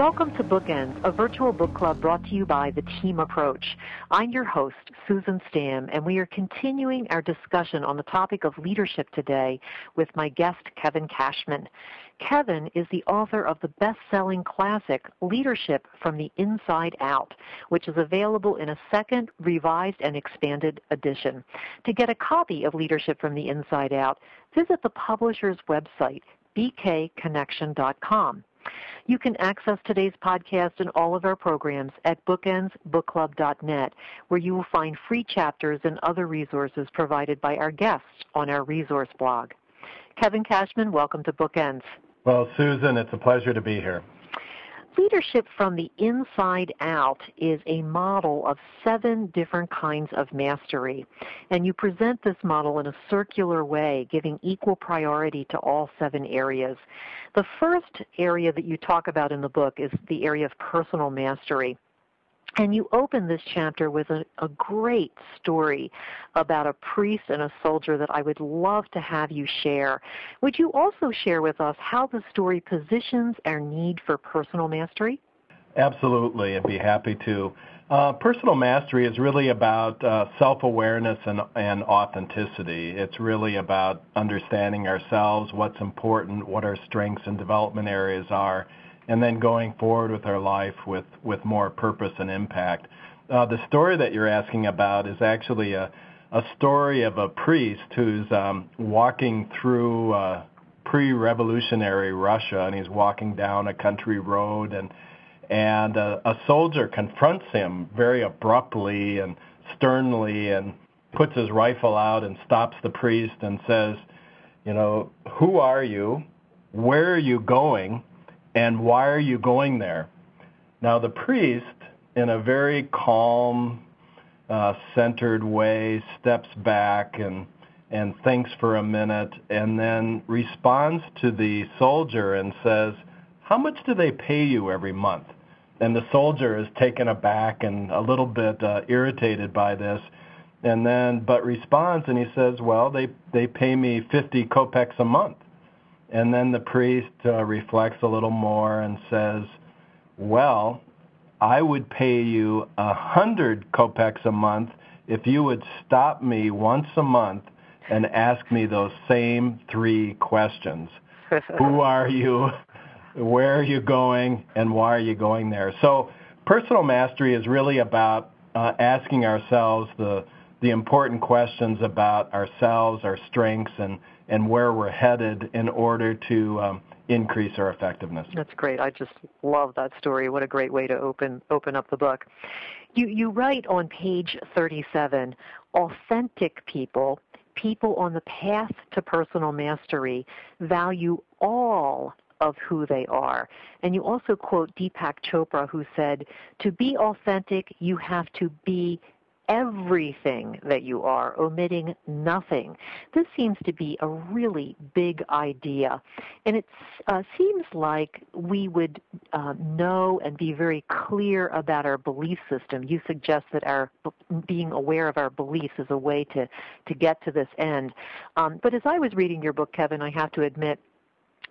Welcome to Bookends, a virtual book club brought to you by the Team Approach. I'm your host, Susan Stamm, and we are continuing our discussion on the topic of leadership today with my guest, Kevin Cashman. Kevin is the author of the best-selling classic Leadership from the Inside Out, which is available in a second, revised, and expanded edition. To get a copy of Leadership from the Inside Out, visit the publisher's website, bkconnection.com. You can access today's podcast and all of our programs at bookendsbookclub.net, where you will find free chapters and other resources provided by our guests on our resource blog. Kevin Cashman, welcome to Bookends. Well, Susan, it's a pleasure to be here. Leadership from the inside out is a model of seven different kinds of mastery. And you present this model in a circular way, giving equal priority to all seven areas. The first area that you talk about in the book is the area of personal mastery. And you open this chapter with a, a, great story about a priest and a soldier that I would love to have you share. Would you also share with us how the story positions our need for personal mastery? Absolutely, I'd be happy to. Uh, personal mastery is really about uh, self awareness and, and authenticity. It's really about understanding ourselves, what's important, what our strengths and development areas are and then going forward with our life with, with more purpose and impact. Uh, the story that you're asking about is actually a, a story of a priest who's um, walking through uh, pre-revolutionary Russia, and he's walking down a country road, and and uh, a soldier confronts him very abruptly and sternly, and puts his rifle out and stops the priest and says, "You know, who are you? Where are you going?" And why are you going there? Now, the priest, in a very calm, uh, centered way, steps back and, and thinks for a minute and then responds to the soldier and says, How much do they pay you every month? And the soldier is taken aback and a little bit uh, irritated by this and then but responds and he says well they they pay me 50 kopecks a month and then the priest uh, reflects a little more and says, Well, I would pay you a hundred kopecks a month if you would stop me once a month and ask me those same three questions. Who are you? Where are you going? And why are you going there? So personal mastery is really about uh, asking ourselves the, the important questions about ourselves, our strengths, and, and where we're headed in order to um, increase our effectiveness. That's great. I just love that story. What a great way to open open up the book. You you write on page 37, authentic people, people on the path to personal mastery value all of who they are. And you also quote Deepak Chopra who said, "To be authentic, you have to be everything that you are, omitting nothing. This seems to be a really big idea. And it uh, seems like we would uh, know and be very clear about our belief system. You suggest that our being aware of our beliefs is a way to, to get to this end. Um, but as I was reading your book, Kevin, I have to admit,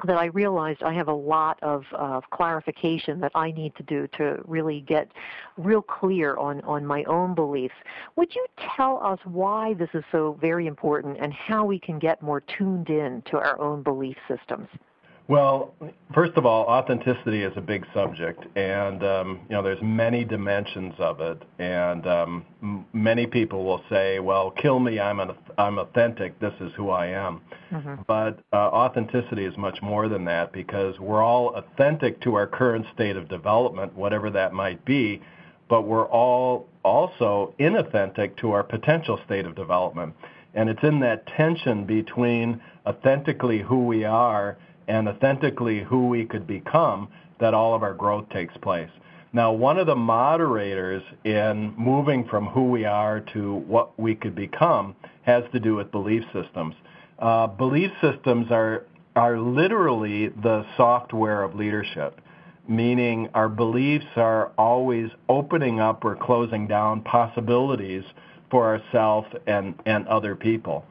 that I realized I have a lot of uh, clarification that I need to do to really get real clear on, on my own beliefs. Would you tell us why this is so very important and how we can get more tuned in to our own belief systems? Well, first of all, authenticity is a big subject, and um, you know there's many dimensions of it. And um, m- many people will say, "Well, kill me, I'm an, I'm authentic. This is who I am." Mm-hmm. But uh, authenticity is much more than that because we're all authentic to our current state of development, whatever that might be. But we're all also inauthentic to our potential state of development, and it's in that tension between authentically who we are and authentically who we could become that all of our growth takes place. Now, one of the moderators in moving from who we are to what we could become has to do with belief systems. Uh, belief systems are are literally the software of leadership, meaning our beliefs are always opening up or closing down possibilities for ourselves and, and other people.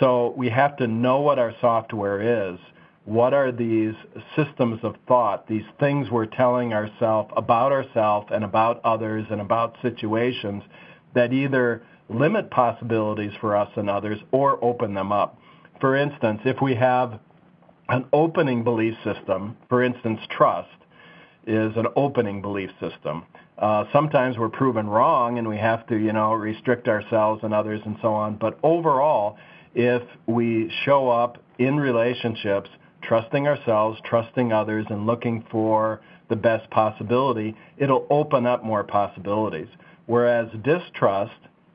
So we have to know what our software is what are these systems of thought, these things we're telling ourselves about ourselves and about others and about situations that either limit possibilities for us and others or open them up. For instance, if we have an opening belief system, for instance, trust is an opening belief system. Uh, sometimes we're proven wrong and we have to, you know, restrict ourselves and others and so on. But overall, if we show up in relationships trusting ourselves, trusting others, and looking for the best possibility, it'll open up more possibilities. Whereas distrust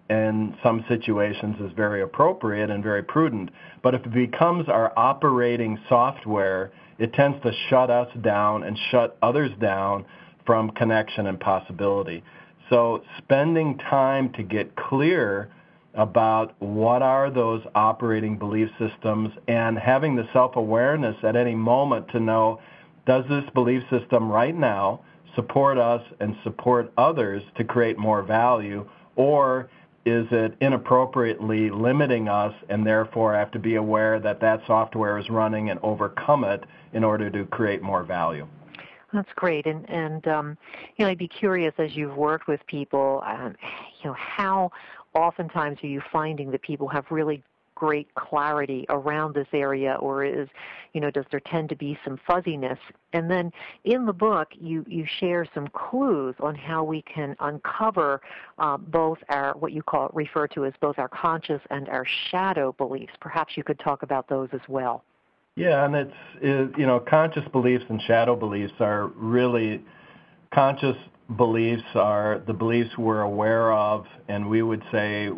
in some situations is very appropriate and very prudent. But if it becomes our operating software, it tends to shut us down and shut others down from connection and possibility. So spending time to get clear about what are those operating belief systems and having the self-awareness at any moment to know does this belief system right now support us and support others to create more value or is it inappropriately limiting us and therefore I have to be aware that that software is running and overcome it in order to create more value. That's great, and and um, you know I'd be curious as you've worked with people, um, you know how oftentimes are you finding that people have really great clarity around this area or is you know does there tend to be some fuzziness? And then in the book you you share some clues on how we can uncover uh, both our what you call refer to as both our conscious and our shadow beliefs. Perhaps you could talk about those as well. Yeah and it's it, you know conscious beliefs and shadow beliefs are really conscious beliefs are the beliefs we're aware of and we would say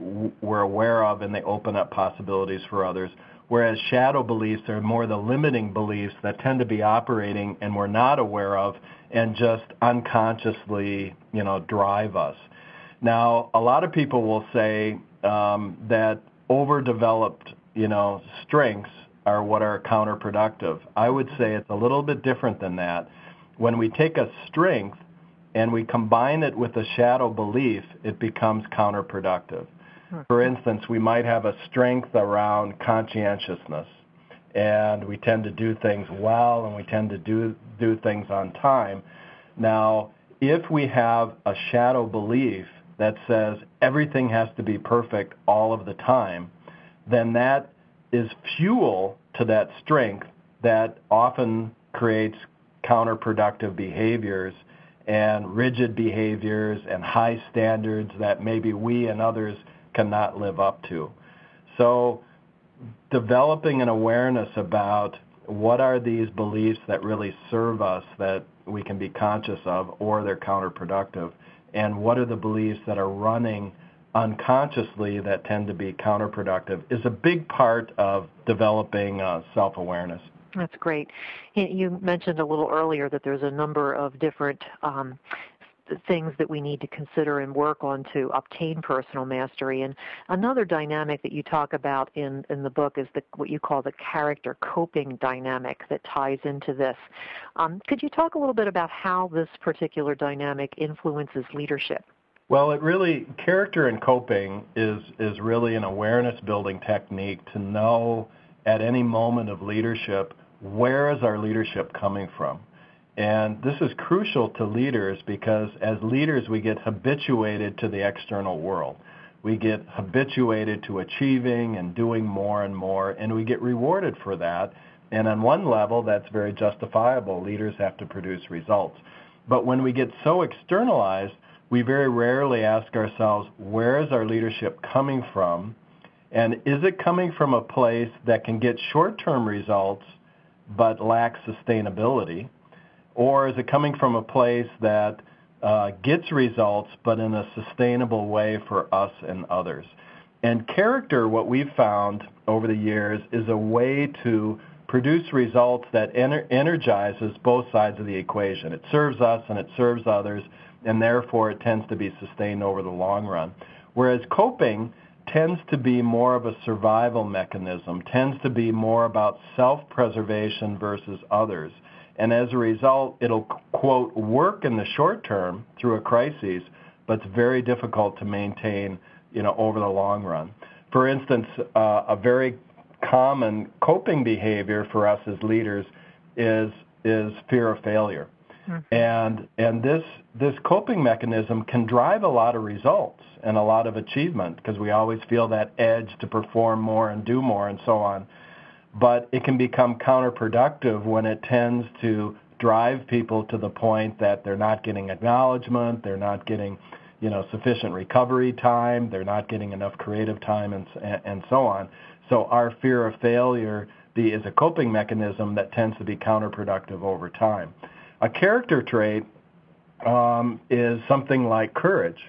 we're aware of and they open up possibilities for others. Whereas shadow beliefs are more the limiting beliefs that tend to be operating and we're not aware of and just unconsciously you know drive us. Now a lot of people will say um, that overdeveloped you know strengths are what are counterproductive. I would say it's a little bit different than that. When we take a strength and we combine it with a shadow belief, it becomes counterproductive. Hmm. For instance, we might have a strength around conscientiousness, and we tend to do things well, and we tend to do, do things on time. Now, if we have a shadow belief that says everything has to be perfect all of the time, then that is fuel to that strength that often creates counterproductive behaviors and rigid behaviors and high standards that maybe we and others cannot live up to. So developing an awareness about what are these beliefs that really serve us that we can be conscious of or they're counterproductive and what are the beliefs that are running unconsciously that tend to be counterproductive is a big part of developing uh, self-awareness. That's great. You mentioned a little earlier that there's a number of different um, things that we need to consider and work on to obtain personal mastery. And another dynamic that you talk about in, in the book is the, what you call the character coping dynamic that ties into this. Um, could you talk a little bit about how this particular dynamic influences leadership? Well, it really character and coping is is really an awareness building technique to know at any moment of leadership where is our leadership coming from? And this is crucial to leaders because as leaders, we get habituated to the external world. We get habituated to achieving and doing more and more, and we get rewarded for that. And on one level, that's very justifiable. Leaders have to produce results. But when we get so externalized, we very rarely ask ourselves, where is our leadership coming from? And is it coming from a place that can get short-term results but lacks sustainability? Or is it coming from a place that uh, gets results but in a sustainable way for us and others? And character, what we've found over the years, is a way to produce results that ener- energizes both sides of the equation. It serves us and it serves others, and therefore it tends to be sustained over the long run. Whereas coping tends to be more of a survival mechanism, tends to be more about self-preservation versus others. And as a result, it'll, quote, work in the short term through a crisis, but it's very difficult to maintain, you know, over the long run. For instance, uh, a very common coping behavior for us as leaders is is fear of failure. Mm-hmm. And and this this coping mechanism can drive a lot of results and a lot of achievement because we always feel that edge to perform more and do more and so on. But it can become counterproductive when it tends to drive people to the point that they're not getting acknowledgement, they're not getting, you know, sufficient recovery time, they're not getting enough creative time, and and so on. So our fear of failure is a coping mechanism that tends to be counterproductive over time. A character trait um, is something like courage.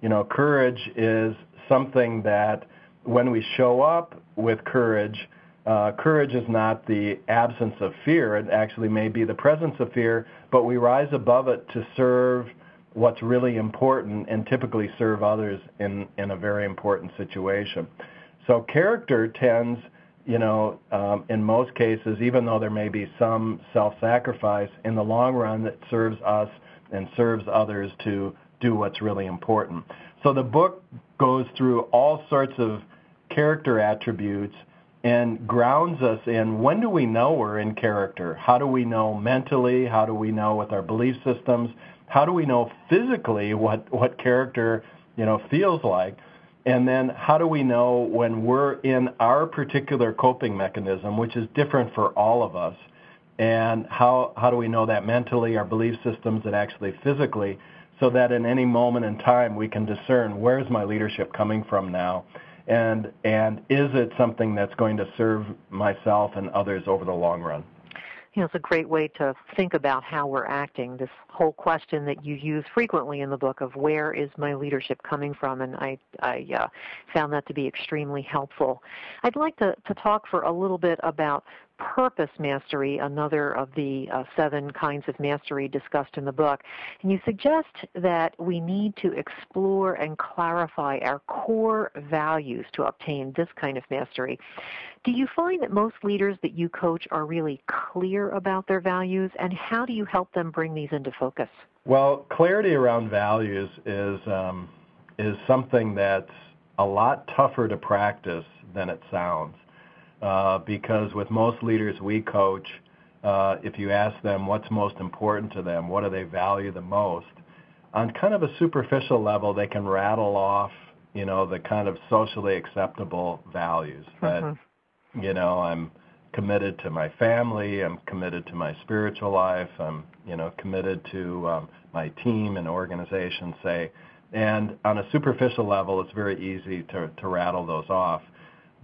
You know, courage is something that when we show up with courage, uh, courage is not the absence of fear. It actually may be the presence of fear, but we rise above it to serve what's really important and typically serve others in, in a very important situation. So character tends, you know, um, in most cases, even though there may be some self-sacrifice, in the long run, it serves us and serves others to do what's really important. So the book goes through all sorts of character attributes and grounds us in when do we know we're in character? How do we know mentally? How do we know with our belief systems? How do we know physically what, what character you know feels like? And then how do we know when we're in our particular coping mechanism, which is different for all of us? And how, how do we know that mentally, our belief systems, and actually physically, so that in any moment in time we can discern where's my leadership coming from now? and and is it something that's going to serve myself and others over the long run? Know, it's a great way to think about how we're acting. This whole question that you use frequently in the book of where is my leadership coming from, and I, I uh, found that to be extremely helpful. I'd like to, to talk for a little bit about purpose mastery, another of the uh, seven kinds of mastery discussed in the book. And you suggest that we need to explore and clarify our core values to obtain this kind of mastery. Do you find that most leaders that you coach are really clear about their values, and how do you help them bring these into focus? Well, clarity around values is um, is something that's a lot tougher to practice than it sounds. Uh, because with most leaders we coach, uh, if you ask them what's most important to them, what do they value the most, on kind of a superficial level, they can rattle off, you know, the kind of socially acceptable values that, mm-hmm. you know, I'm committed to my family, I'm committed to my spiritual life, I'm, you know, committed to um, my team and organization, say. And on a superficial level, it's very easy to, to rattle those off.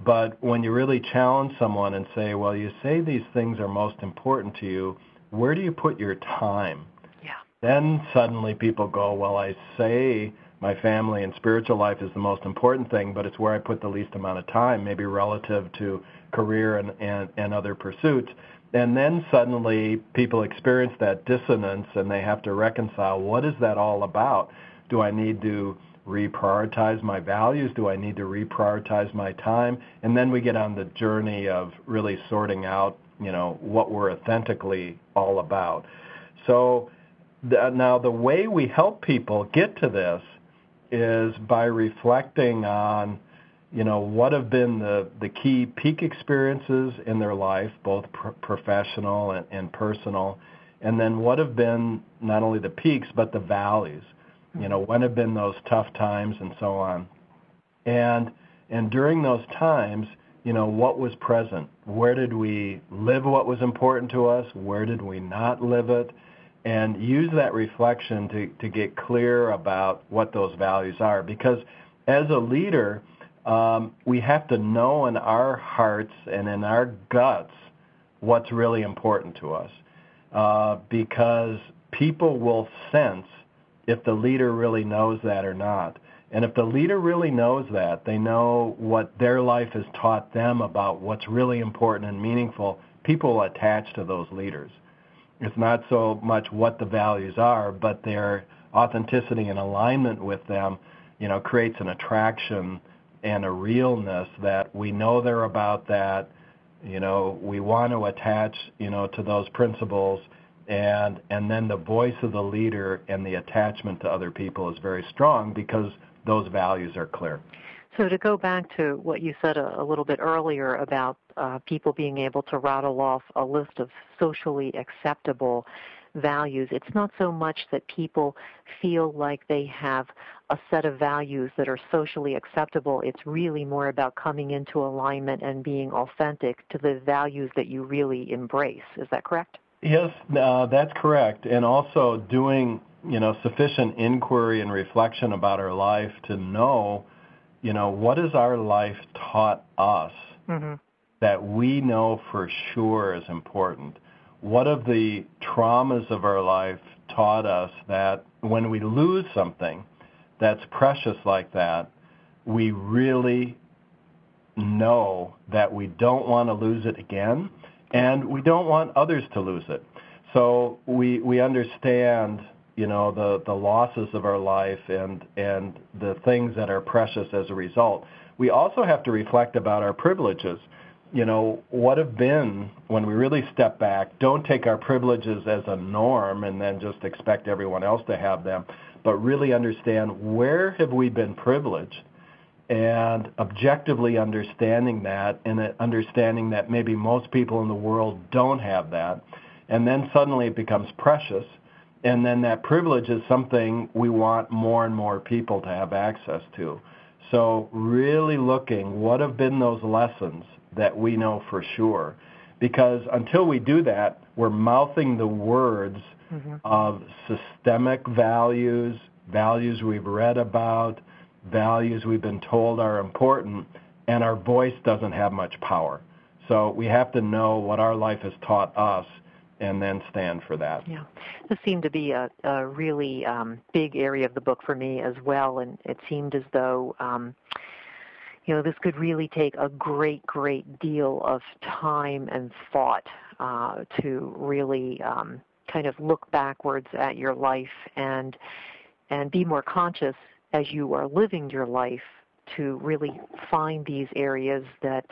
But when you really challenge someone and say, well, you say these things are most important to you, where do you put your time? Yeah. Then suddenly people go, well, I say my family and spiritual life is the most important thing, but it's where I put the least amount of time, maybe relative to career and, and, and other pursuits. And then suddenly people experience that dissonance and they have to reconcile what is that all about? Do I need to reprioritize my values? Do I need to reprioritize my time? And then we get on the journey of really sorting out, you know, what we're authentically all about. So the, now the way we help people get to this is by reflecting on, you know, what have been the, the key peak experiences in their life, both professional and, and personal, and then what have been not only the peaks but the valleys you know, when have been those tough times and so on. And and during those times, you know, what was present? Where did we live what was important to us? Where did we not live it? And use that reflection to, to get clear about what those values are. Because as a leader, um, we have to know in our hearts and in our guts what's really important to us. Uh, because people will sense if the leader really knows that or not. And if the leader really knows that, they know what their life has taught them about what's really important and meaningful, people attach to those leaders. It's not so much what the values are, but their authenticity and alignment with them, you know, creates an attraction and a realness that we know they're about that. You know, we want to attach, you know, to those principles and and then the voice of the leader and the attachment to other people is very strong because those values are clear. So to go back to what you said a, a little bit earlier about uh, people being able to rattle off a list of socially acceptable values, it's not so much that people feel like they have a set of values that are socially acceptable. It's really more about coming into alignment and being authentic to the values that you really embrace. Is that correct? Yes, uh, that's correct. And also doing, you know, sufficient inquiry and reflection about our life to know, you know, what has our life taught us mm-hmm. that we know for sure is important. What of the traumas of our life taught us that when we lose something that's precious like that, we really know that we don't want to lose it again and we don't want others to lose it. So we we understand, you know, the the losses of our life and and the things that are precious as a result. We also have to reflect about our privileges. You know, what have been when we really step back, don't take our privileges as a norm and then just expect everyone else to have them, but really understand where have we been privileged and objectively understanding that and understanding that maybe most people in the world don't have that and then suddenly it becomes precious and then that privilege is something we want more and more people to have access to so really looking what have been those lessons that we know for sure because until we do that we're mouthing the words mm-hmm. of systemic values values we've read about values we've been told are important, and our voice doesn't have much power. So we have to know what our life has taught us and then stand for that. Yeah, this seemed to be a, a really um, big area of the book for me as well, and it seemed as though. Um, you know, this could really take a great, great deal of time and thought uh, to really um, kind of look backwards at your life and and be more conscious as you are living your life to really find these areas that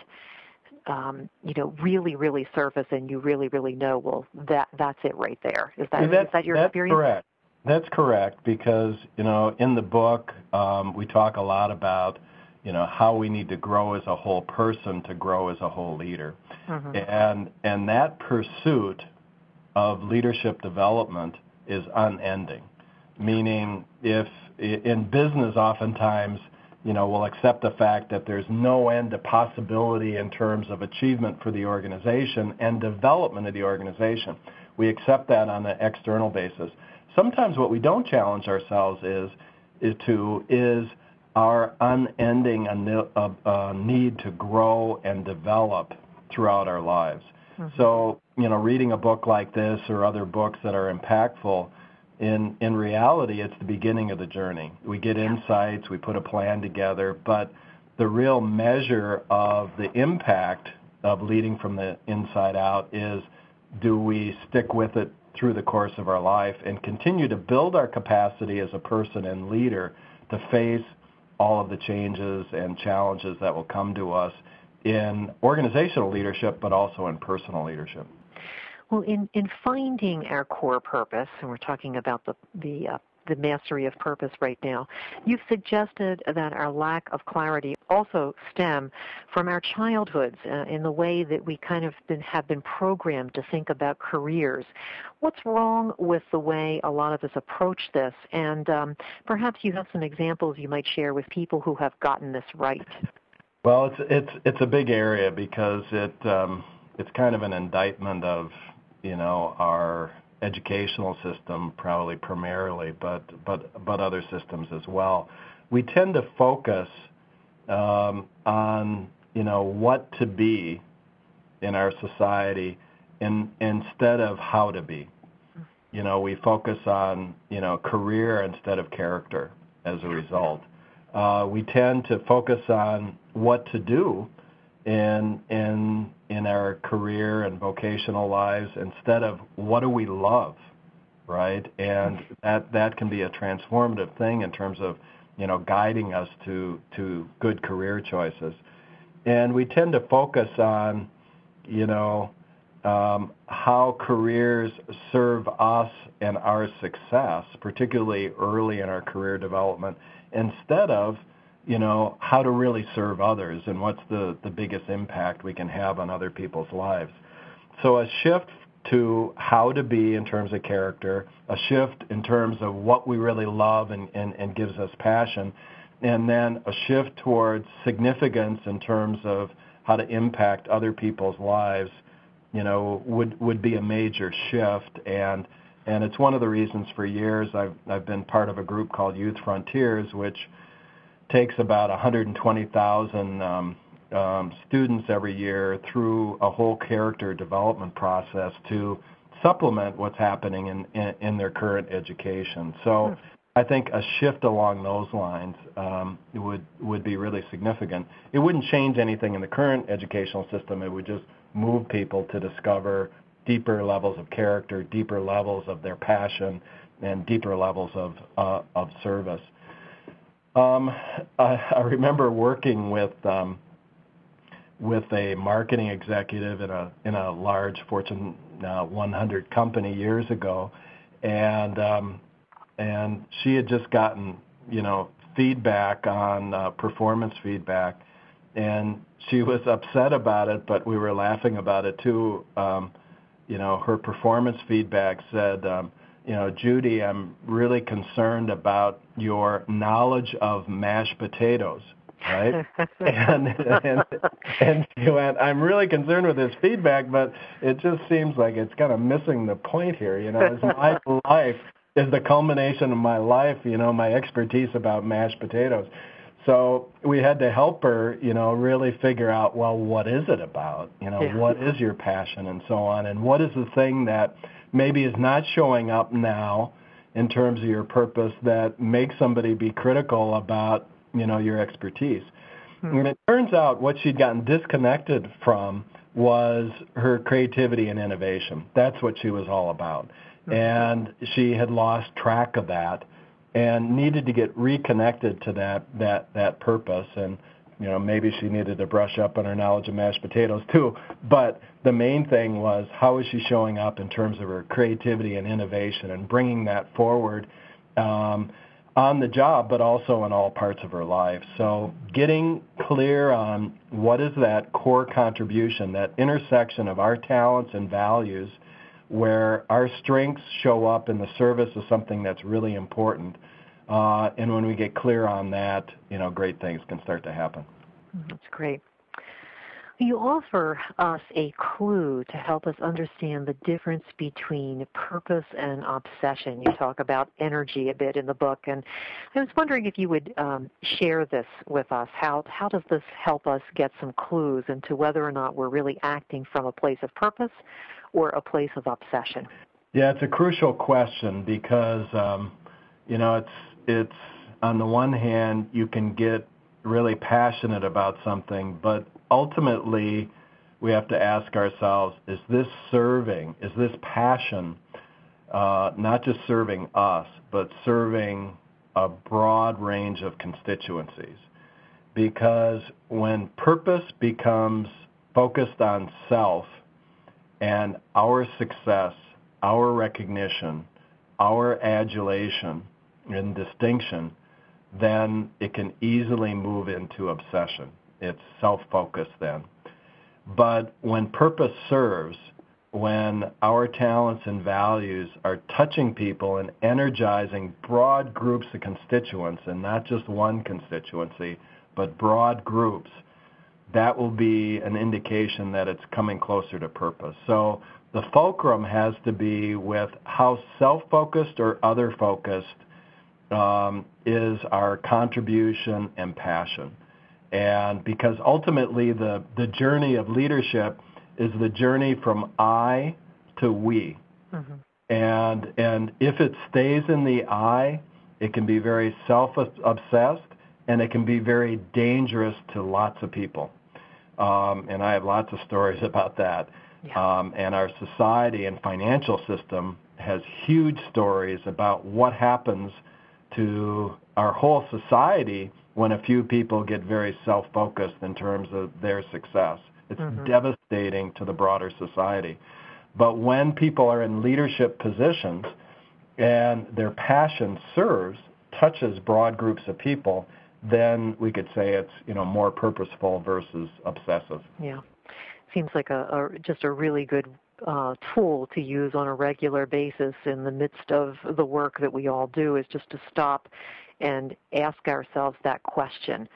um, you know really really surface and you really really know well that that's it right there. Is that, that is that your that's experience? correct. That's correct because you know in the book um, we talk a lot about you know how we need to grow as a whole person to grow as a whole leader. Mm-hmm. and and that pursuit of leadership development is unending. Meaning if in business oftentimes you know we'll accept the fact that there's no end to possibility in terms of achievement for the organization and development of the organization. We accept that on an external basis. Sometimes what we don't challenge ourselves is is to is our unending uh, uh, need to grow and develop throughout our lives. Mm-hmm. so you know reading a book like this or other books that are impactful in in reality it's the beginning of the journey. We get insights we put a plan together but the real measure of the impact of leading from the inside out is do we stick with it through the course of our life and continue to build our capacity as a person and leader to face all of the changes and challenges that will come to us in organizational leadership but also in personal leadership well, in, in finding our core purpose, and we're talking about the, the uh, the mastery of purpose right now. You've suggested that our lack of clarity also stem from our childhoods uh, in the way that we kind of been, have been programmed to think about careers. What's wrong with the way a lot of us approach this? And um, perhaps you have some examples you might share with people who have gotten this right. Well, it's it's it's a big area because it um, it's kind of an indictment of you know, our educational system probably primarily, but but but other systems as well. We tend to focus um, on you know what to be in our society, in, instead of how to be. You know, we focus on you know career instead of character as a result. Uh, we tend to focus on what to do in in in our career and vocational lives instead of what do we love right? And that that can be a transformative thing in terms of you know guiding us to to good career choices. And we tend to focus on you know um, how careers serve us and our success particularly early in our career development instead of you know, how to really serve others and what's the, the biggest impact we can have on other people's lives. So a shift to how to be in terms of character, a shift in terms of what we really love and, and, and gives us passion, and then a shift towards significance in terms of how to impact other people's lives, you know, would, would be a major shift. And, and it's one of the reasons for years I've, I've been part of a group called Youth Frontiers, which takes about 120,000 um, um, students every year through a whole character development process to supplement what's happening in, in, in their current education. So hmm. I think a shift along those lines um, would would be really significant. It wouldn't change anything in the current educational system. It would just move people to discover deeper levels of character, deeper levels of their passion, and deeper levels of uh, of service. Um, I, I remember working with um, with a marketing executive in a in a large Fortune uh, 100 company years ago, and um, and she had just gotten you know feedback on uh, performance feedback, and she was upset about it, but we were laughing about it too. Um, you know, her performance feedback said. Um, you know, Judy, I'm really concerned about your knowledge of mashed potatoes right? and, and and she went, I'm really concerned with this feedback, but it just seems like it's kind of missing the point here. You know, is my life is the culmination of my life. You know, my expertise about mashed potatoes. So we had to help her, you know, really figure out, well, what is it about? You know, yeah. what is your passion and so on, and what is the thing that maybe is not showing up now in terms of your purpose that makes somebody be critical about you know your expertise. Mm-hmm. And it turns out what she'd gotten disconnected from was her creativity and innovation. That's what she was all about. Mm-hmm. And she had lost track of that and needed to get reconnected to that that that purpose and you know maybe she needed to brush up on her knowledge of mashed potatoes too but the main thing was how is she showing up in terms of her creativity and innovation and bringing that forward um, on the job, but also in all parts of her life. So getting clear on what is that core contribution, that intersection of our talents and values, where our strengths show up in the service of something that's really important. Uh, and when we get clear on that, you know, great things can start to happen. That's great. You offer us a clue to help us understand the difference between purpose and obsession. You talk about energy a bit in the book, and I was wondering if you would um, share this with us. How how does this help us get some clues into whether or not we're really acting from a place of purpose or a place of obsession? Yeah, it's a crucial question because um, you know it's it's on the one hand you can get really passionate about something, but ultimately, we have to ask ourselves, is this serving, is this passion uh, not just serving us, but serving a broad range of constituencies? Because when purpose becomes focused on self and our success, our recognition, our adulation and distinction, then it can easily move into obsession it's self-focused then. But when purpose serves, when our talents and values are touching people and energizing broad groups of constituents and not just one constituency, but broad groups, that will be an indication that it's coming closer to purpose. So the fulcrum has to be with how self-focused or other-focused um, is our contribution and passion and because ultimately the, the journey of leadership is the journey from I to we. Mm-hmm. And, and if it stays in the I, it can be very self-obsessed and it can be very dangerous to lots of people. Um, and I have lots of stories about that. Yeah. Um, and our society and financial system has huge stories about what happens to our whole society when a few people get very self-focused in terms of their success. It's mm-hmm. devastating to the broader society. But when people are in leadership positions and their passion serves, touches broad groups of people, then we could say it's you know more purposeful versus obsessive. Yeah, seems like a, a just a really good uh, tool to use on a regular basis in the midst of the work that we all do is just to stop and ask ourselves that question.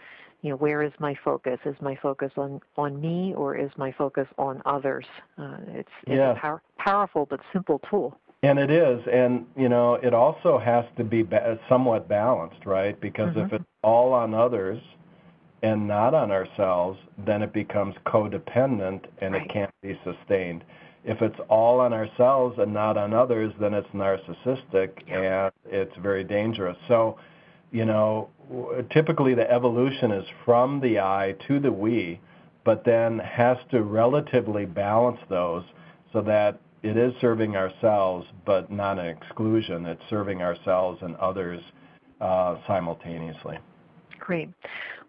You know, where is my focus? Is my focus on, on me or is my focus on others? Uh, it's, it's yeah. a power, powerful but simple tool. And it is, and you know, it also has to be ba- somewhat balanced, right? Because mm-hmm. if it's all on others and not on ourselves, then it becomes codependent and right. it can't be sustained. If it's all on ourselves and not on others, then it's narcissistic and it's very dangerous. So, you know, typically the evolution is from the I to the we, but then has to relatively balance those so that it is serving ourselves, but not an exclusion. It's serving ourselves and others uh, simultaneously. Great.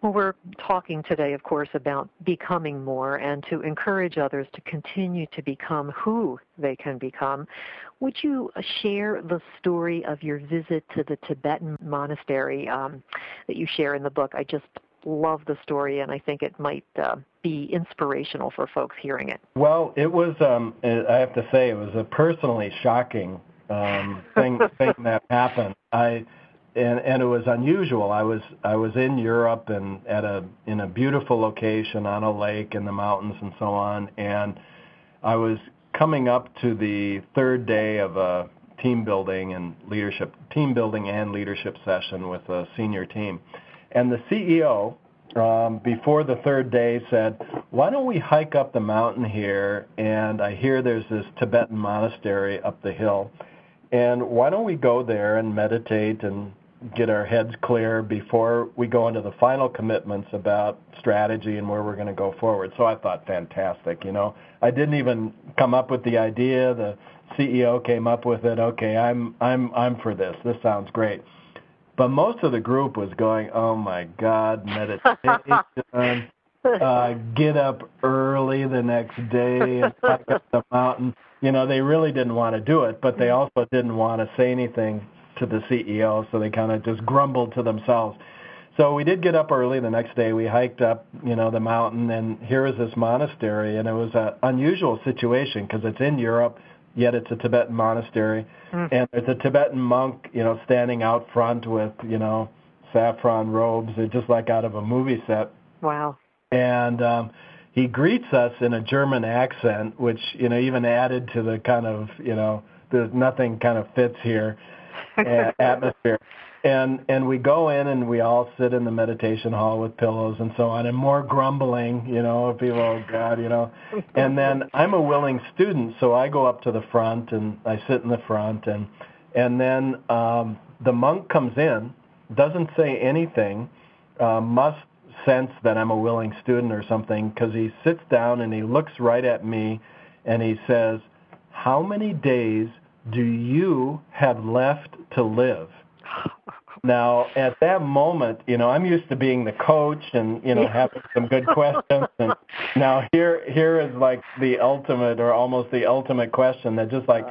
Well, we're talking today, of course, about becoming more and to encourage others to continue to become who they can become. Would you share the story of your visit to the Tibetan monastery um, that you share in the book? I just love the story, and I think it might uh, be inspirational for folks hearing it. Well, it was. Um, I have to say, it was a personally shocking um, thing thing that happened. I and and it was unusual. I was I was in Europe and at a in a beautiful location on a lake in the mountains and so on, and I was coming up to the third day of a team building and leadership team building and leadership session with a senior team, and the CEO um, before the third day said, "Why don't we hike up the mountain here? And I hear there's this Tibetan monastery up the hill." And why don't we go there and meditate and get our heads clear before we go into the final commitments about strategy and where we're going to go forward. So I thought fantastic, you know. I didn't even come up with the idea. The CEO came up with it. Okay, I'm I'm I'm for this. This sounds great. But most of the group was going, "Oh my God, meditation! uh, get up early the next day and hike up the mountain." You know, they really didn't want to do it, but they also didn't want to say anything to the CEO, so they kind of just grumbled to themselves. So we did get up early the next day. We hiked up, you know, the mountain, and here is this monastery, and it was an unusual situation because it's in Europe, yet it's a Tibetan monastery, mm. and there's a Tibetan monk, you know, standing out front with, you know, saffron robes, just like out of a movie set. Wow. And um, he greets us in a German accent, which you know even added to the kind of you know there's nothing kind of fits here atmosphere. And and we go in and we all sit in the meditation hall with pillows and so on, and more grumbling, you know, people, oh God, you know. And then I'm a willing student, so I go up to the front and I sit in the front, and and then um, the monk comes in, doesn't say anything, uh, must sense that I'm a willing student or something, because he sits down and he looks right at me, and he says, "How many days do you have left to live? Now, at that moment, you know, I'm used to being the coach and you know having some good questions, and now here here is like the ultimate or almost the ultimate question that just like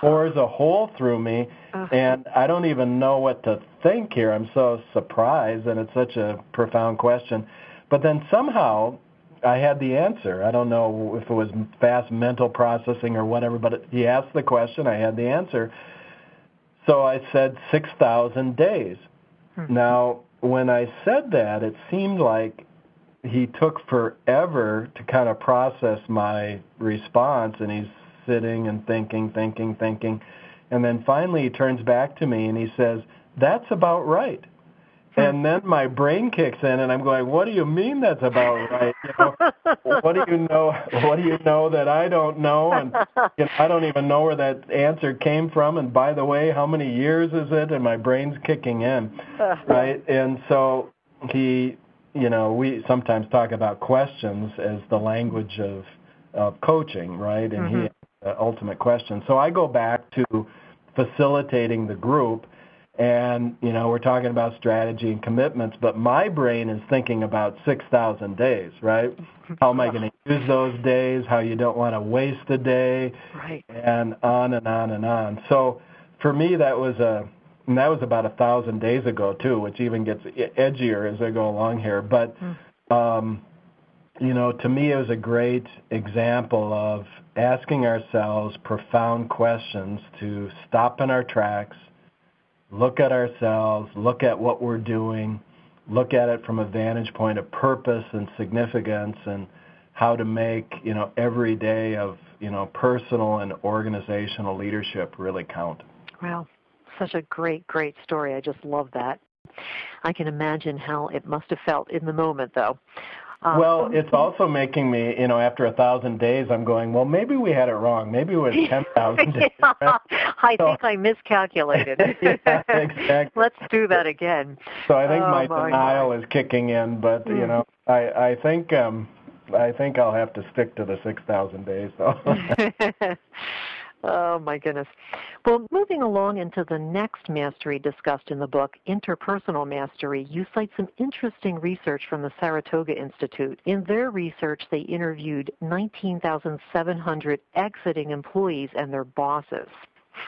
pours a hole through me, uh-huh. and I don't even know what to think here. I'm so surprised, and it's such a profound question. But then somehow I had the answer. I don't know if it was fast mental processing or whatever, but he asked the question. I had the answer. So I said 6,000 days. Mm-hmm. Now, when I said that, it seemed like he took forever to kind of process my response, and he's sitting and thinking, thinking, thinking. And then finally he turns back to me and he says, That's about right and then my brain kicks in and I'm going, what do you mean that's about right? You know, what do you know? What do you know that I don't know? And you know, I don't even know where that answer came from. And by the way, how many years is it? And my brain's kicking in, right? And so he, you know, we sometimes talk about questions as the language of of coaching, right? And mm-hmm. he the ultimate question. So I go back to facilitating the group and you know we're talking about strategy and commitments but my brain is thinking about 6000 days right? How am i going to use those days? How you don't want to waste a day? Right. And on and on and on. So for me that was a and that was about a thousand days ago too, which even gets edgier as I go along here. But mm. um, you know, to me, it was a great example of asking ourselves profound questions to stop in our tracks, look at ourselves, look at what we're doing, look at it from a vantage point of purpose and significance, and how to make you know every day of you know personal and organizational leadership really count. Wow, such a great, great story. I just love that. I can imagine how it must have felt in the moment, though. Um, well, it's also making me, you know, after a thousand days, I'm going, well, maybe we had it wrong. Maybe it was 10,000 days. yeah, I so, think I miscalculated. yeah, exactly. Let's do that again. So I think oh, my, my denial God. is kicking in, but, mm. you know, I, I think, um, I think I'll have to stick to the 6,000 days, though. Oh, my goodness. Well, moving along into the next mastery discussed in the book, interpersonal mastery, you cite some interesting research from the Saratoga Institute. In their research, they interviewed 19,700 exiting employees and their bosses.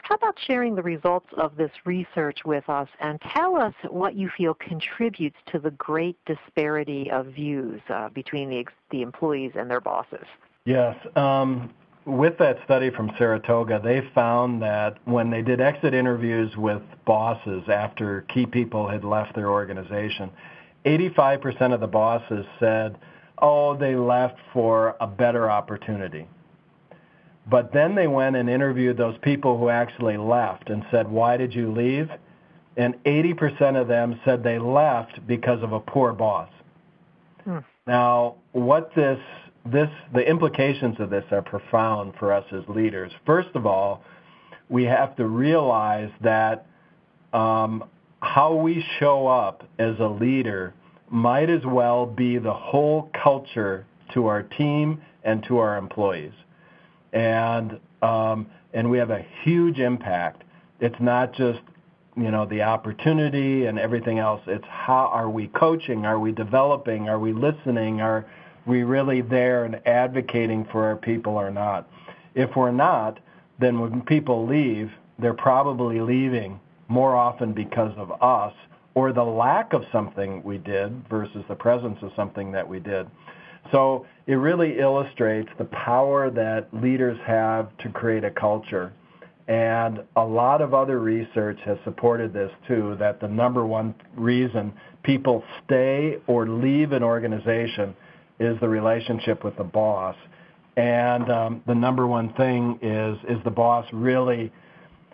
How about sharing the results of this research with us and tell us what you feel contributes to the great disparity of views uh, between the, the employees and their bosses? Yes. Um, with that study from Saratoga, they found that when they did exit interviews with bosses after key people had left their organization, 85% of the bosses said, oh, they left for a better opportunity. But then they went and interviewed those people who actually left and said, why did you leave? And 80% of them said they left because of a poor boss. Hmm. Now, what this this the implications of this are profound for us as leaders. First of all, we have to realize that um, how we show up as a leader might as well be the whole culture to our team and to our employees, and um, and we have a huge impact. It's not just you know the opportunity and everything else. It's how are we coaching? Are we developing? Are we listening? Are we really there and advocating for our people or not? If we're not, then when people leave, they're probably leaving more often because of us or the lack of something we did versus the presence of something that we did. So it really illustrates the power that leaders have to create a culture. And a lot of other research has supported this too, that the number one reason people stay or leave an organization is the relationship with the boss. And um, the number one thing is is the boss really,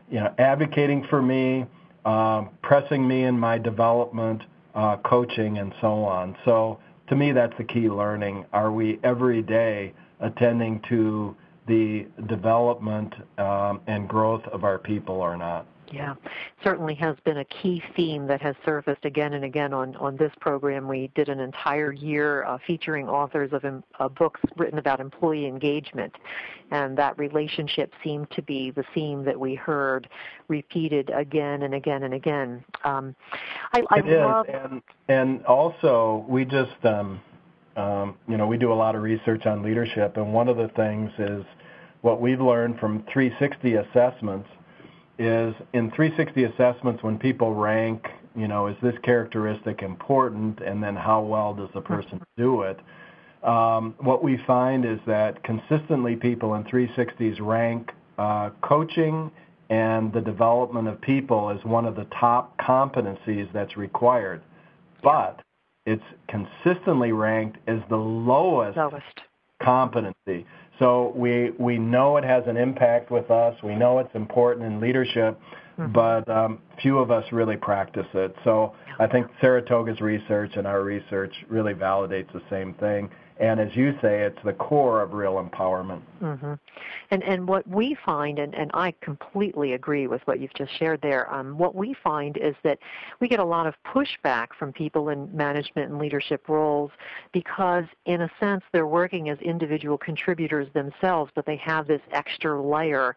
you know, advocating for me, um, pressing me in my development, uh, coaching, and so on. So to me, that's the key learning. Are we every day attending to the development um, and growth of our people or not? Yeah, certainly has been a key theme that has surfaced again and again on, on this program. We did an entire year uh, featuring authors of uh, books written about employee engagement, and that relationship seemed to be the theme that we heard repeated again and again and again. Um, I, I it love... is, and, and also we just, um, um, you know, we do a lot of research on leadership, and one of the things is what we've learned from 360 assessments is in 360 assessments when people rank, you know, is this characteristic important, and then how well does the person do it? Um, what we find is that consistently people in 360s rank uh, coaching and the development of people as one of the top competencies that's required. But it's consistently ranked as the lowest, lowest. competency. So we we know it has an impact with us. We know it's important in leadership, mm-hmm. but um, few of us really practice it. So I think Saratoga's research and our research really validates the same thing. And as you say, it's the core of real empowerment. Mm-hmm. And and what we find, and, and I completely agree with what you've just shared there. Um, what we find is that we get a lot of pushback from people in management and leadership roles because, in a sense, they're working as individual contributors themselves, but they have this extra layer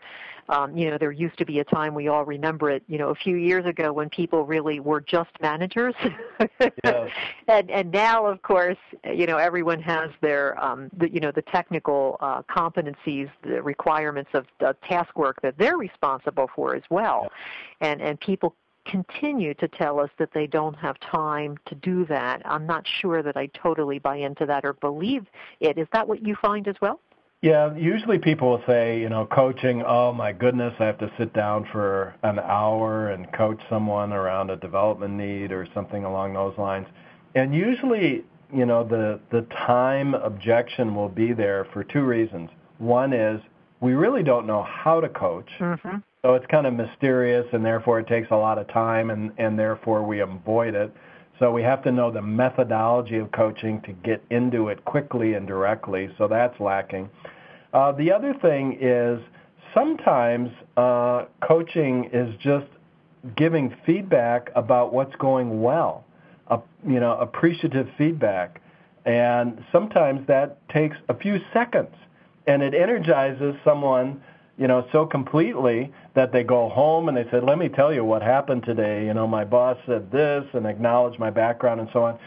um, you know, there used to be a time we all remember it, you know, a few years ago when people really were just managers. yes. and and now, of course, you know, everyone has their, um, the, you know, the technical uh, competencies, the requirements of the task work that they're responsible for as well, and and people continue to tell us that they don't have time to do that. I'm not sure that I totally buy into that or believe it. Is that what you find as well? Yeah, usually people will say, you know, coaching, oh my goodness, I have to sit down for an hour and coach someone around a development need or something along those lines. And usually, you know, the, the time objection will be there for two reasons. One is we really don't know how to coach. Mm-hmm. So it's kind of mysterious and therefore it takes a lot of time and, and therefore we avoid it. So we have to know the methodology of coaching to get into it quickly and directly. So that's lacking. Uh, the other thing is sometimes uh, coaching is just giving feedback about what's going well, uh, you know, appreciative feedback. And sometimes that takes a few seconds and it energizes someone you know, so completely that they go home and they said, "Let me tell you what happened today." You know, my boss said this and acknowledged my background and so on.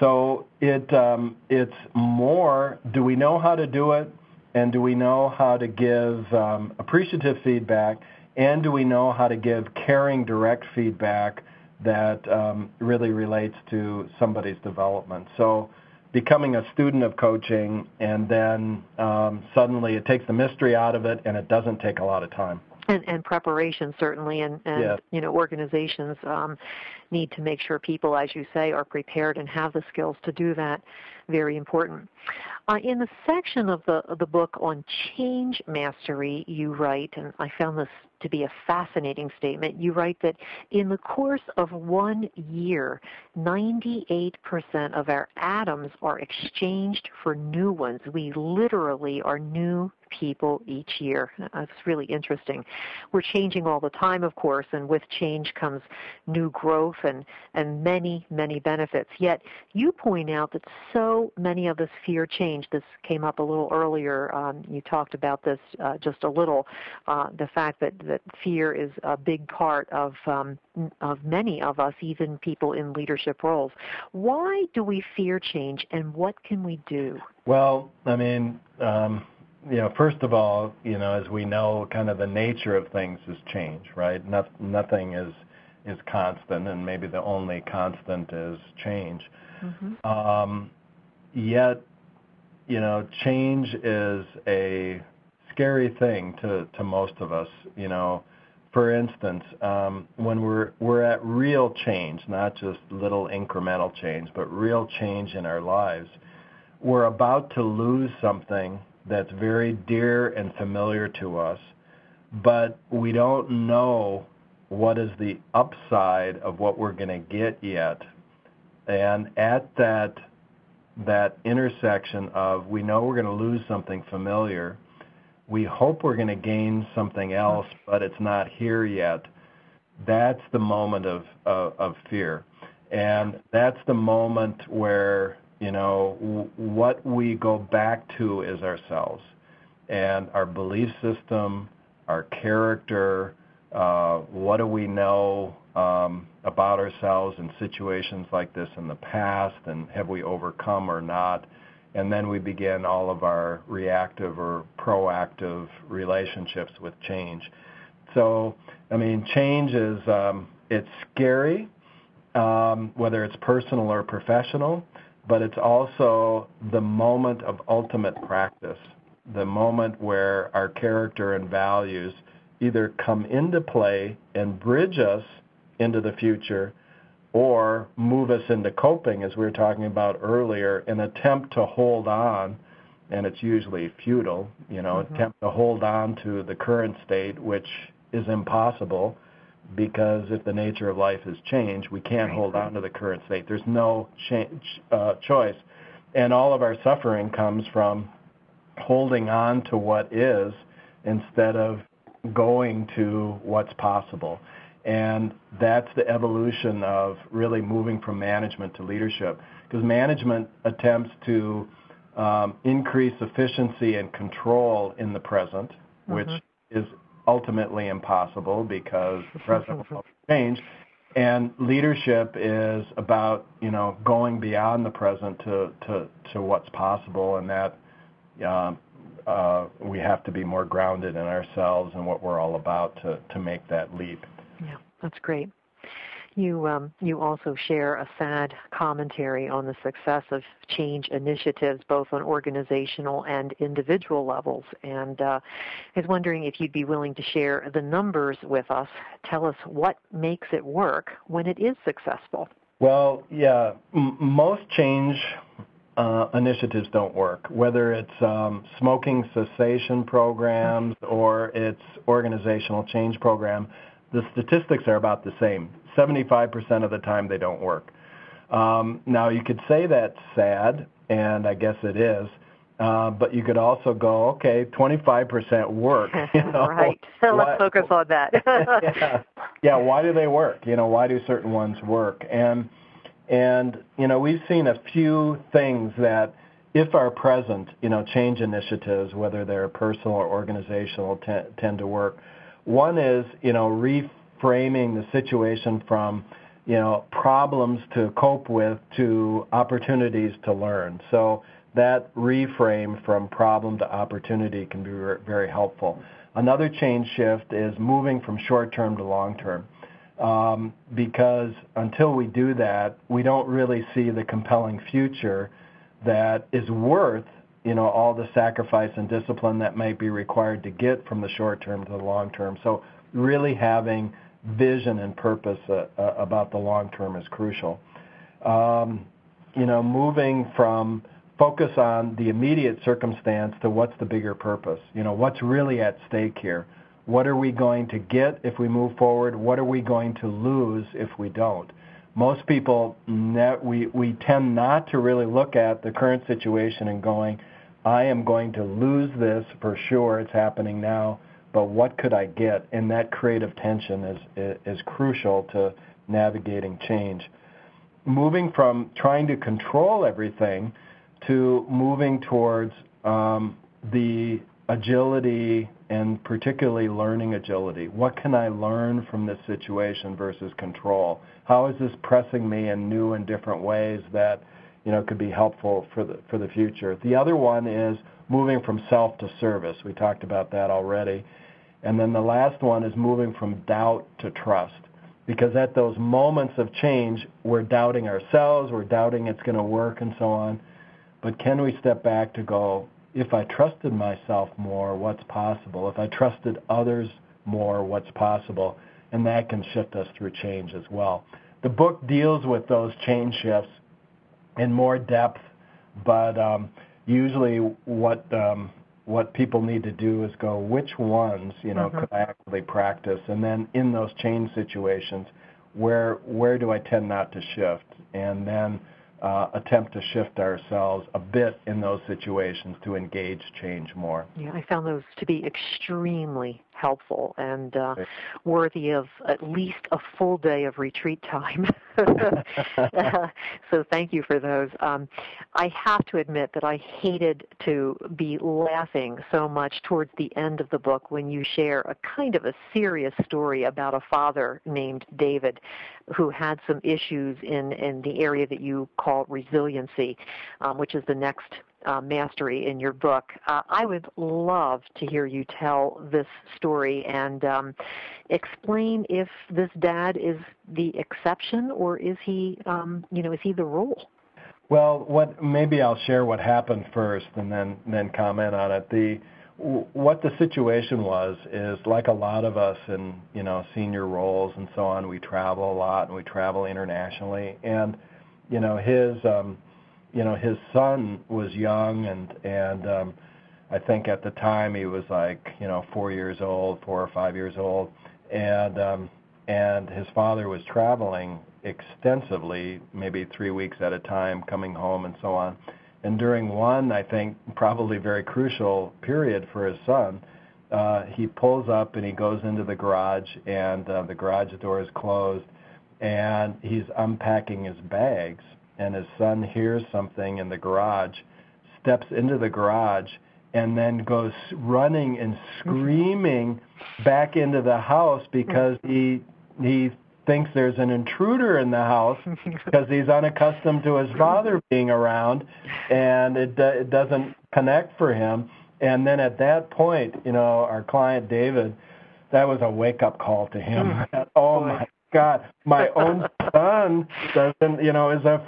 So it um, it's more. Do we know how to do it? and do we know how to give um, appreciative feedback, and do we know how to give caring, direct feedback that um, really relates to somebody's development? So, becoming a student of coaching, and then um, suddenly it takes the mystery out of it, and it doesn't take a lot of time. And, and preparation certainly, and, and yes. you know organizations um, need to make sure people, as you say, are prepared and have the skills to do that. Very important. Uh, in the section of the of the book on change mastery, you write, and I found this to be a fascinating statement. You write that in the course of one year, 98% of our atoms are exchanged for new ones. We literally are new people each year. That's really interesting. We're changing all the time, of course, and with change comes new growth and, and many, many benefits. Yet you point out that so many of us fear change. This came up a little earlier. Um, you talked about this uh, just a little. Uh, the fact that that fear is a big part of um, of many of us, even people in leadership roles. Why do we fear change, and what can we do? Well, I mean. Um, you know, first of all, you know, as we know, kind of the nature of things has changed, right? No, nothing is is constant, and maybe the only constant is change. Mm-hmm. Um, yet, you know, change is a scary thing to to most of us. You know, for instance, um, when we're we're at real change, not just little incremental change, but real change in our lives, we're about to lose something that's very dear and familiar to us, but we don't know what is the upside of what we're going to get yet. And at that that intersection of we know we're going to lose something familiar, we hope we're going to gain something else, but it's not here yet. That's the moment of, of, of fear. And that's the moment where, you know, w- what we go back to is ourselves and our belief system, our character, uh, what do we know um, about ourselves in situations like this in the past, and have we overcome or not? And then we begin all of our reactive or proactive relationships with change. So, I mean, change is um, it's scary, um, whether it's personal or professional, but it's also the moment of ultimate practice, the moment where our character and values either come into play and bridge us into the future or move us into coping, as we were talking about earlier, an attempt to hold on, and it's usually futile, you know, mm-hmm. attempt to hold on to the current state, which is impossible because if the nature of life has changed, we can't hold on to the current state. There's no change, uh, choice. And all of our suffering comes from holding on to what is instead of going to what's possible. And that's the evolution of really moving from management to leadership. Because management attempts to um, increase efficiency and control in the present, mm-hmm. which is ultimately impossible because the present will change. And leadership is about you know going beyond the present to to, to what's possible, and that uh, uh, we have to be more grounded in ourselves and what we're all about to to make that leap. That's great. You um, you also share a sad commentary on the success of change initiatives, both on organizational and individual levels. And uh, I was wondering if you'd be willing to share the numbers with us. Tell us what makes it work when it is successful. Well, yeah, m- most change uh, initiatives don't work, whether it's um, smoking cessation programs or it's organizational change program. The statistics are about the same. 75% of the time they don't work. Um, now you could say that's sad, and I guess it is. Uh, but you could also go, okay, 25% work. You know? right. So let's focus on that. yeah. yeah. Why do they work? You know, why do certain ones work? And and you know, we've seen a few things that, if are present, you know, change initiatives, whether they're personal or organizational, t- tend to work. One is, you know, reframing the situation from, you know, problems to cope with to opportunities to learn. So that reframe from problem to opportunity can be very helpful. Another change shift is moving from short term to long term. Um, because until we do that, we don't really see the compelling future that is worth you know all the sacrifice and discipline that might be required to get from the short term to the long term. So really having vision and purpose uh, uh, about the long term is crucial. Um, you know, moving from focus on the immediate circumstance to what's the bigger purpose. You know, what's really at stake here. What are we going to get if we move forward? What are we going to lose if we don't? Most people, we, we tend not to really look at the current situation and going, I am going to lose this for sure. It's happening now, but what could I get? And that creative tension is, is, crucial to navigating change. Moving from trying to control everything to moving towards um, the agility and particularly learning agility. What can I learn from this situation versus control? How is this pressing me in new and different ways that you know could be helpful for the for the future? The other one is moving from self to service. We talked about that already. And then the last one is moving from doubt to trust. Because at those moments of change, we're doubting ourselves, we're doubting it's going to work and so on. But can we step back to go, if I trusted myself more, what's possible? If I trusted others more, what's possible? And that can shift us through change as well. The book deals with those change shifts in more depth, but um, usually what um, what people need to do is go, which ones, you know, mm-hmm. could I actually practice? And then in those change situations, where where do I tend not to shift? And then uh, attempt to shift ourselves a bit in those situations to engage change more. Yeah, I found those to be extremely helpful and uh, worthy of at least a full day of retreat time. so thank you for those. Um, I have to admit that I hated to be laughing so much towards the end of the book when you share a kind of a serious story about a father named David who had some issues in, in the area that you call resiliency, um, which is the next uh, mastery in your book. Uh, I would love to hear you tell this story and um, explain if this dad is the exception or is he, um, you know, is he the rule? Well, what maybe I'll share what happened first and then then comment on it. The what the situation was is like a lot of us in you know senior roles and so on. We travel a lot and we travel internationally, and you know his um, you know his son was young and and um I think at the time he was like you know four years old, four or five years old, and um, and his father was traveling extensively, maybe three weeks at a time, coming home and so on. And during one, I think probably very crucial period for his son, uh, he pulls up and he goes into the garage, and uh, the garage door is closed, and he's unpacking his bags and his son hears something in the garage, steps into the garage, and then goes running and screaming back into the house because he he thinks there's an intruder in the house because he's unaccustomed to his father being around and it it doesn't connect for him. And then at that point you know our client David that was a wake up call to him. Mm. oh my God, my own son doesn't, you know, is a